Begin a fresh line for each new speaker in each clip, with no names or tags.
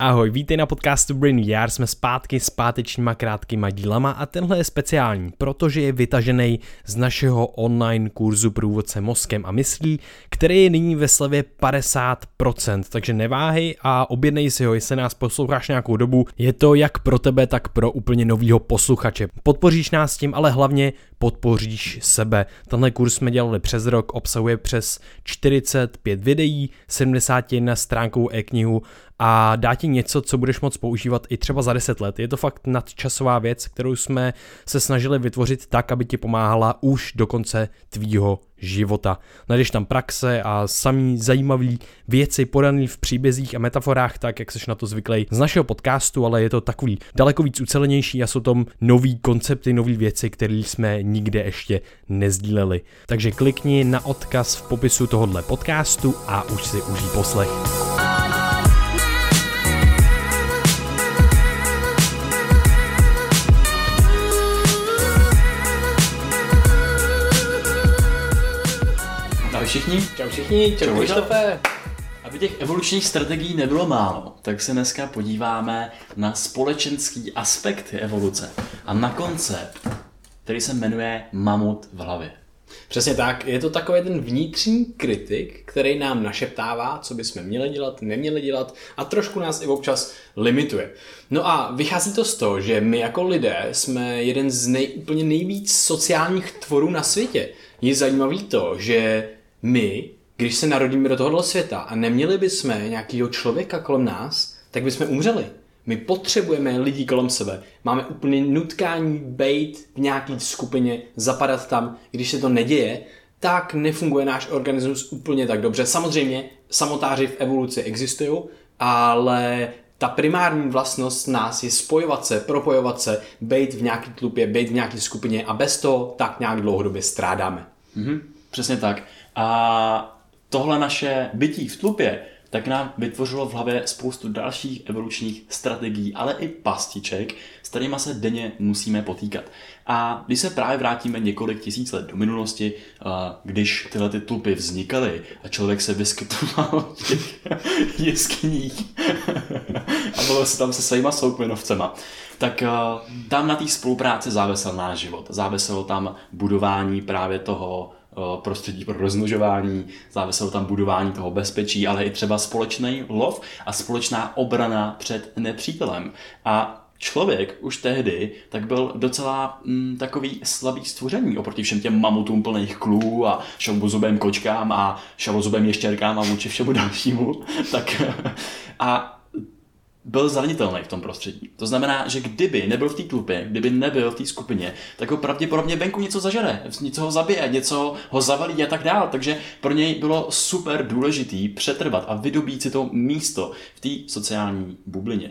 Ahoj, vítej na podcastu Brain VR, jsme zpátky s pátečníma krátkýma dílama a tenhle je speciální, protože je vytažený z našeho online kurzu Průvodce mozkem a myslí, který je nyní ve slevě 50%, takže neváhej a objednej si ho, jestli nás posloucháš nějakou dobu, je to jak pro tebe, tak pro úplně novýho posluchače. Podpoříš nás tím, ale hlavně podpoříš sebe. Tenhle kurz jsme dělali přes rok, obsahuje přes 45 videí, 71 stránkou e-knihu a dá ti něco, co budeš moct používat i třeba za 10 let. Je to fakt nadčasová věc, kterou jsme se snažili vytvořit tak, aby ti pomáhala už do konce tvýho života. Najdeš tam praxe a samý zajímavý věci podaný v příbězích a metaforách, tak jak jsi na to zvyklý z našeho podcastu, ale je to takový daleko víc ucelenější a jsou tam nový koncepty, nové věci, které jsme nikde ještě nezdíleli. Takže klikni na odkaz v popisu tohohle podcastu a už si užij poslech.
Všichni.
Čau všichni, čau, čau Krištofe.
Aby těch evolučních strategií nebylo málo, tak se dneska podíváme na společenský aspekt evoluce a na koncept, který se jmenuje mamut v hlavě.
Přesně tak, je to takový ten vnitřní kritik, který nám našeptává, co bychom měli dělat, neměli dělat a trošku nás i občas limituje. No a vychází to z toho, že my jako lidé jsme jeden z nej, úplně nejvíc sociálních tvorů na světě. Je zajímavý to, že my, když se narodíme do tohohle světa a neměli bychom nějakého člověka kolem nás, tak bychom umřeli. My potřebujeme lidi kolem sebe. Máme úplně nutkání být v nějaké skupině, zapadat tam. Když se to neděje, tak nefunguje náš organismus úplně tak dobře. Samozřejmě samotáři v evoluci existují, ale ta primární vlastnost nás je spojovat se, propojovat se, být v nějaké tlupě, být v nějaké skupině a bez toho tak nějak dlouhodobě strádáme.
Mm-hmm, přesně tak. A tohle naše bytí v tlupě tak nám vytvořilo v hlavě spoustu dalších evolučních strategií, ale i pastiček, s kterými se denně musíme potýkat. A když se právě vrátíme několik tisíc let do minulosti, když tyhle ty tlupy vznikaly a člověk se vyskytoval v těch jeskyních a bylo se tam se svýma soukmenovcema, tak tam na té spolupráci závisel náš život. Záviselo tam budování právě toho prostředí pro rozmnožování, záviselo tam budování toho bezpečí, ale i třeba společný lov a společná obrana před nepřítelem. A člověk už tehdy tak byl docela mm, takový slabý stvoření oproti všem těm mamutům plných klů a šoubozubým kočkám a šalozubým ještěrkám a vůči všemu dalšímu. tak a byl zranitelný v tom prostředí. To znamená, že kdyby nebyl v té tlupě, kdyby nebyl v té skupině, tak ho pravděpodobně venku něco zažere, něco ho zabije, něco ho zavalí a tak dál. Takže pro něj bylo super důležitý přetrvat a vydobít si to místo v té sociální bublině.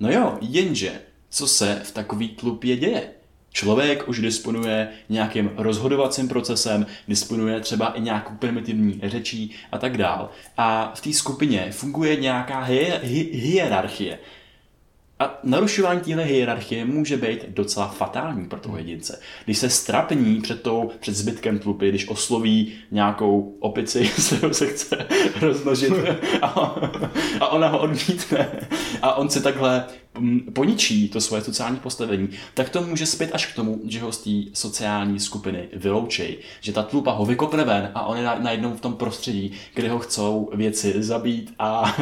No jo, jenže co se v takové tlupě děje? Člověk už disponuje nějakým rozhodovacím procesem, disponuje třeba i nějakou primitivní řečí a tak dál. A v té skupině funguje nějaká hi- hi- hierarchie. A narušování téhle hierarchie může být docela fatální pro toho jedince. Když se strapní před, tou, před zbytkem tlupy, když osloví nějakou opici, se se chce rozmnožit a, a ona ho odmítne a on se takhle poničí to svoje sociální postavení, tak to může zpět až k tomu, že ho z té sociální skupiny vyloučej. Že ta tlupa ho vykopne ven a on je najednou v tom prostředí, kde ho chcou věci zabít a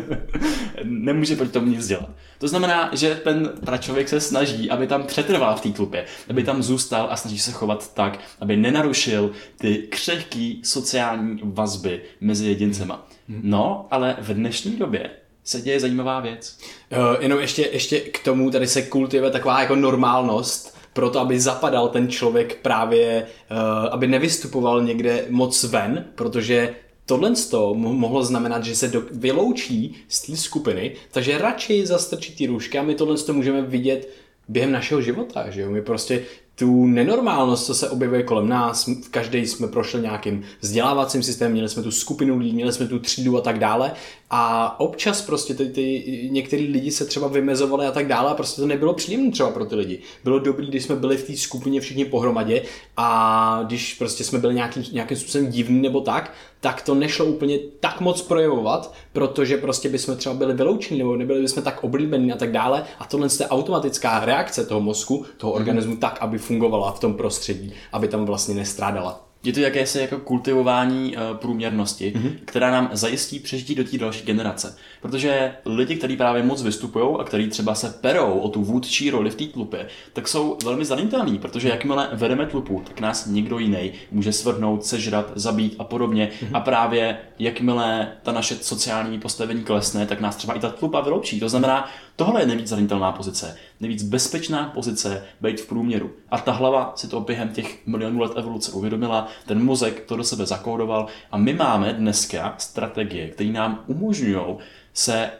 nemůže proti tomu nic dělat. To znamená, že ten pračověk se snaží, aby tam přetrval v té tlupě, aby tam zůstal a snaží se chovat tak, aby nenarušil ty křehký sociální vazby mezi jedincema. No, ale v dnešní době se děje zajímavá věc.
Uh, jenom ještě, ještě k tomu, tady se kultivuje taková jako normálnost, proto aby zapadal ten člověk právě, uh, aby nevystupoval někde moc ven, protože tohle to mohlo znamenat, že se do, vyloučí z té skupiny, takže radši zastrčí ty růžky a my tohle to můžeme vidět během našeho života, že jo? My prostě tu nenormálnost, co se objevuje kolem nás, v každý jsme prošli nějakým vzdělávacím systémem, měli jsme tu skupinu lidí, měli jsme tu třídu a tak dále a občas prostě ty, ty některý lidi se třeba vymezovali a tak dále a prostě to nebylo příjemné třeba pro ty lidi. Bylo dobrý, když jsme byli v té skupině všichni pohromadě a když prostě jsme byli nějakým, nějakým způsobem divní nebo tak, tak to nešlo úplně tak moc projevovat, protože prostě bychom třeba byli vyloučení nebo nebyli bychom tak oblíbení a tak dále a tohle je automatická reakce toho mozku, toho organismu tak, aby fungovala v tom prostředí, aby tam vlastně nestrádala.
Je to jakési jako kultivování uh, průměrnosti, mm-hmm. která nám zajistí přežití do té další generace. Protože lidi, kteří právě moc vystupují a kteří třeba se perou o tu vůdčí roli v té tlupě, tak jsou velmi zranitelní, protože jakmile vedeme tlupu, tak nás někdo jiný může svrhnout, sežrat, zabít a podobně. Mm-hmm. A právě jakmile ta naše sociální postavení klesne, tak nás třeba i ta tlupa vyloučí. To znamená, tohle je nejvíc zranitelná pozice, nejvíc bezpečná pozice být v průměru. A ta hlava si to během těch milionů let evoluce uvědomila, ten mozek to do sebe zakódoval a my máme dneska strategie, které nám umožňují se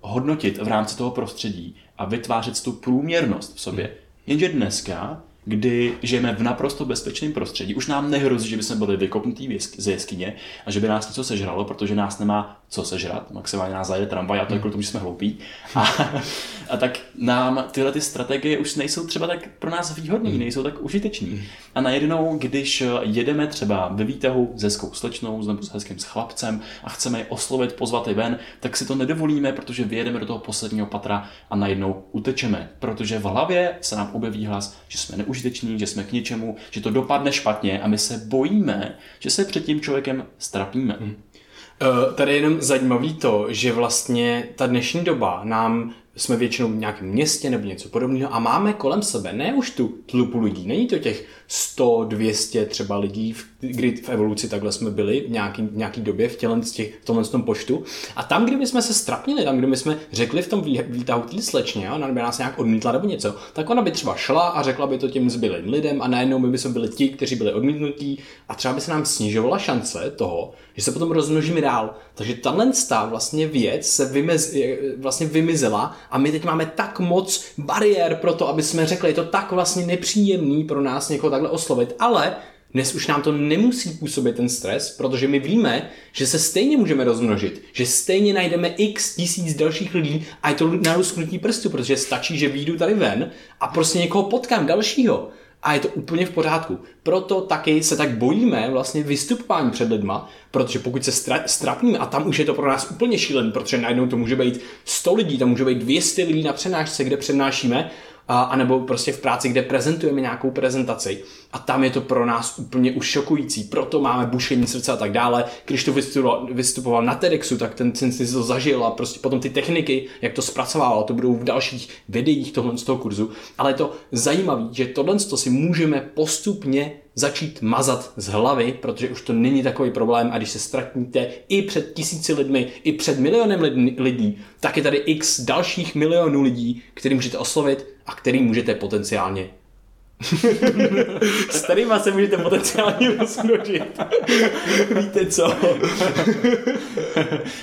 hodnotit v rámci toho prostředí a vytvářet tu průměrnost v sobě. Jenže dneska kdy žijeme v naprosto bezpečném prostředí. Už nám nehrozí, že bychom byli vykopnutí z jeskyně a že by nás něco sežralo, protože nás nemá co sežrat. Maximálně nás zajede tramvaj a to je kvůli tomu, že jsme hloupí. A, a tak nám tyhle ty strategie už nejsou třeba tak pro nás výhodné, hmm. nejsou tak užiteční. A najednou, když jedeme třeba ve výtahu se hezkou slečnou nebo s hezkým s chlapcem a chceme je oslovit, pozvat je ven, tak si to nedovolíme, protože vyjedeme do toho posledního patra a najednou utečeme. Protože v hlavě se nám objeví hlas, že jsme neužiteční, že jsme k něčemu, že to dopadne špatně a my se bojíme, že se před tím člověkem strapíme. Hmm.
Tady je jenom zajímavý to, že vlastně ta dnešní doba nám jsme většinou v nějakém městě nebo něco podobného a máme kolem sebe ne už tu tlupu lidí, není to těch 100, 200 třeba lidí, kdy v evoluci takhle jsme byli v nějaký, nějaký době v, těle, z těch, v tomhle tom počtu. A tam, kdyby jsme se strapnili, tam, kdyby jsme řekli v tom výtahu té slečně, ona by nás nějak odmítla nebo něco, tak ona by třeba šla a řekla by to těm zbylým lidem a najednou my by jsme byli ti, kteří byli odmítnutí a třeba by se nám snižovala šance toho, že se potom rozmnožíme dál. Takže tahle vlastně věc se vymez, vlastně vymizela a my teď máme tak moc bariér pro to, aby jsme řekli, je to tak vlastně nepříjemný pro nás někoho takhle oslovit, ale dnes už nám to nemusí působit ten stres, protože my víme, že se stejně můžeme rozmnožit, že stejně najdeme x tisíc dalších lidí a je to na lusknutí prstu, protože stačí, že vyjdu tady ven a prostě někoho potkám dalšího a je to úplně v pořádku. Proto taky se tak bojíme vlastně vystupování před lidma, protože pokud se stra- strapníme a tam už je to pro nás úplně šílený, protože najednou to může být 100 lidí, tam může být 200 lidí na přednášce, kde přednášíme a, anebo prostě v práci, kde prezentujeme nějakou prezentaci a tam je to pro nás úplně už šokující, proto máme bušení srdce a tak dále. Když to vystupoval, na TEDxu, tak ten, ten si to zažil a prostě potom ty techniky, jak to zpracovával, to budou v dalších videích tohle z toho kurzu, ale je to zajímavé, že tohle si můžeme postupně začít mazat z hlavy, protože už to není takový problém a když se ztratíte i před tisíci lidmi, i před milionem lidí, tak je tady x dalších milionů lidí, který můžete oslovit a který můžete potenciálně S kterýma se můžete potenciálně rozmnožit. Víte co?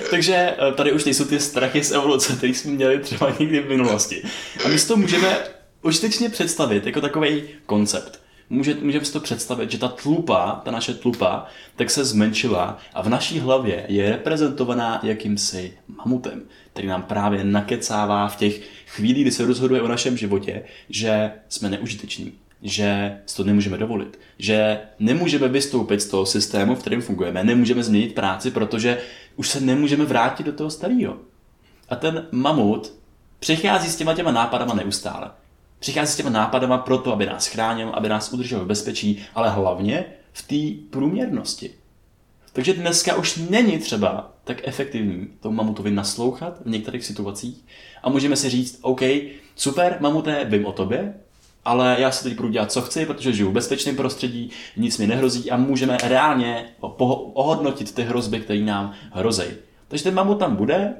Takže eh, tady už nejsou ty strachy z evoluce, které jsme měli třeba někdy v minulosti. A my si to můžeme užitečně představit jako takový koncept. Může, můžeme si to představit, že ta tlupa, ta naše tlupa, tak se zmenšila a v naší hlavě je reprezentovaná jakýmsi mamutem, který nám právě nakecává v těch chvílích, kdy se rozhoduje o našem životě, že jsme neužiteční, že si to nemůžeme dovolit, že nemůžeme vystoupit z toho systému, v kterém fungujeme, nemůžeme změnit práci, protože už se nemůžeme vrátit do toho starého. A ten mamut přichází s těma těma nápadama neustále. Přichází s těma nápadama proto, aby nás chránil, aby nás udržel v bezpečí, ale hlavně v té průměrnosti. Takže dneska už není třeba tak efektivní tomu mamutovi naslouchat v některých situacích a můžeme si říct, OK, super, mamuté, vím o tobě, ale já si teď budu dělat, co chci, protože žiju v bezpečném prostředí, nic mi nehrozí a můžeme reálně ohodnotit ty hrozby, které nám hrozí. Takže ten mamut tam bude,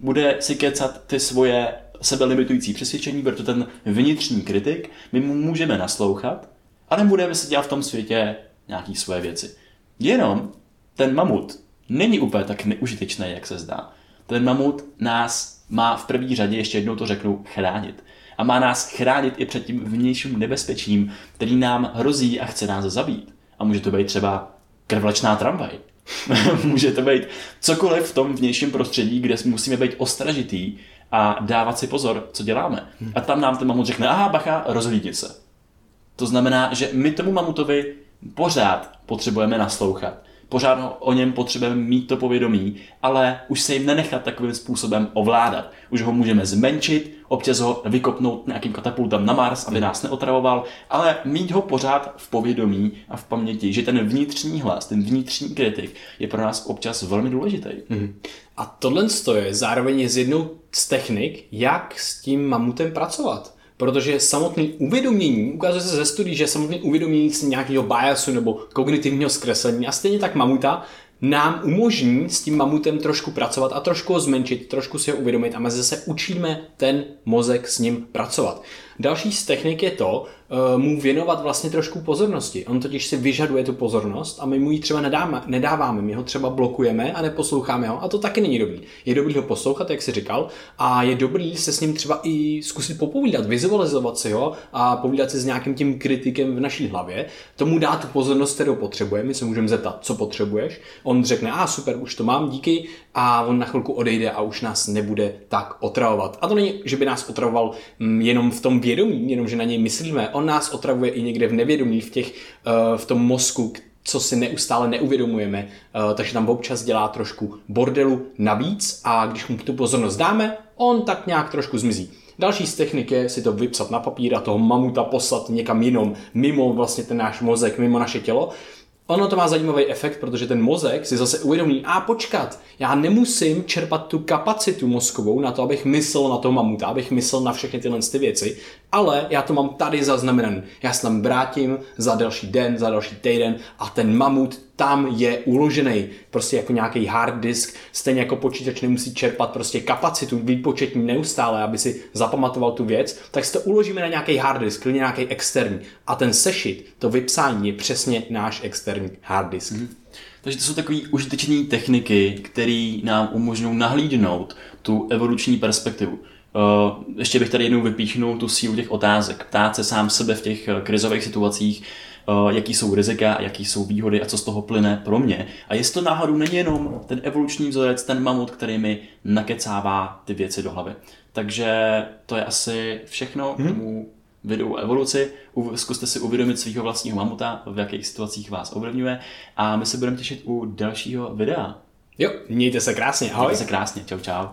bude si kecat ty svoje sebelimitující přesvědčení, protože ten vnitřní kritik, my mu můžeme naslouchat, ale budeme si dělat v tom světě nějaké svoje věci. Jenom ten mamut není úplně tak neužitečný, jak se zdá. Ten mamut nás má v první řadě, ještě jednou to řeknu, chránit. a má nás chránit i před tím vnějším nebezpečím, který nám hrozí a chce nás zabít. A může to být třeba krvlačná tramvaj. může to být cokoliv v tom vnějším prostředí, kde musíme být ostražitý a dávat si pozor, co děláme. A tam nám ten mamut řekne, aha, bacha, rozhlídni se. To znamená, že my tomu mamutovi pořád potřebujeme naslouchat pořád o něm potřebujeme mít to povědomí, ale už se jim nenechat takovým způsobem ovládat. Už ho můžeme zmenšit, občas ho vykopnout nějakým katapultem na Mars, aby nás neotravoval, ale mít ho pořád v povědomí a v paměti, že ten vnitřní hlas, ten vnitřní kritik je pro nás občas velmi důležitý. Mm.
A tohle je zároveň z jednou z technik, jak s tím mamutem pracovat. Protože samotné uvědomění, ukazuje se ze studií, že samotné uvědomění nějakého biasu nebo kognitivního zkreslení a stejně tak mamuta nám umožní s tím mamutem trošku pracovat a trošku ho zmenšit, trošku si ho uvědomit a my zase učíme ten mozek s ním pracovat. Další z technik je to, uh, mu věnovat vlastně trošku pozornosti. On totiž si vyžaduje tu pozornost a my mu ji třeba nedáme, nedáváme, my ho třeba blokujeme a neposloucháme ho a to taky není dobrý. Je dobrý ho poslouchat, jak si říkal, a je dobrý se s ním třeba i zkusit popovídat, vizualizovat si ho a povídat si s nějakým tím kritikem v naší hlavě. Tomu dá tu pozornost, kterou potřebuje. My se můžeme zeptat, co potřebuješ. On řekne, a ah, super, už to mám, díky, a on na chvilku odejde a už nás nebude tak otravovat. A to není, že by nás otravoval mm, jenom v tom vědomí, jenom že na něj myslíme. On nás otravuje i někde v nevědomí, v, těch, uh, v tom mozku, co si neustále neuvědomujeme, uh, takže tam občas dělá trošku bordelu navíc a když mu tu pozornost dáme, on tak nějak trošku zmizí. Další z technik je si to vypsat na papír a toho mamuta poslat někam jinom, mimo vlastně ten náš mozek, mimo naše tělo Ono to má zajímavý efekt, protože ten mozek si zase uvědomí, a počkat, já nemusím čerpat tu kapacitu mozkovou na to, abych myslel na toho mamuta, abych myslel na všechny tyhle ty věci, ale já to mám tady zaznamenaný. Já se tam vrátím za další den, za další týden a ten mamut tam je uložený prostě jako nějaký hard disk, stejně jako počítač nemusí čerpat prostě kapacitu výpočetní neustále, aby si zapamatoval tu věc, tak si to uložíme na nějaký hard disk, klidně nějaký externí. A ten sešit, to vypsání je přesně náš externí hard disk. Mm-hmm.
Takže to jsou takové užitečné techniky, které nám umožňují nahlídnout tu evoluční perspektivu. Uh, ještě bych tady jednou vypíchnul tu sílu těch otázek. Ptát se sám sebe v těch uh, krizových situacích, jaký jsou rizika, jaký jsou výhody a co z toho plyne pro mě. A jestli to náhodou není jenom ten evoluční vzorec, ten mamut, který mi nakecává ty věci do hlavy. Takže to je asi všechno hmm. k tomu videu o evoluci. Zkuste si uvědomit svého vlastního mamuta, v jakých situacích vás ovlivňuje a my se budeme těšit u dalšího videa.
Jo, mějte se krásně, ahoj.
Mějte se krásně, čau čau.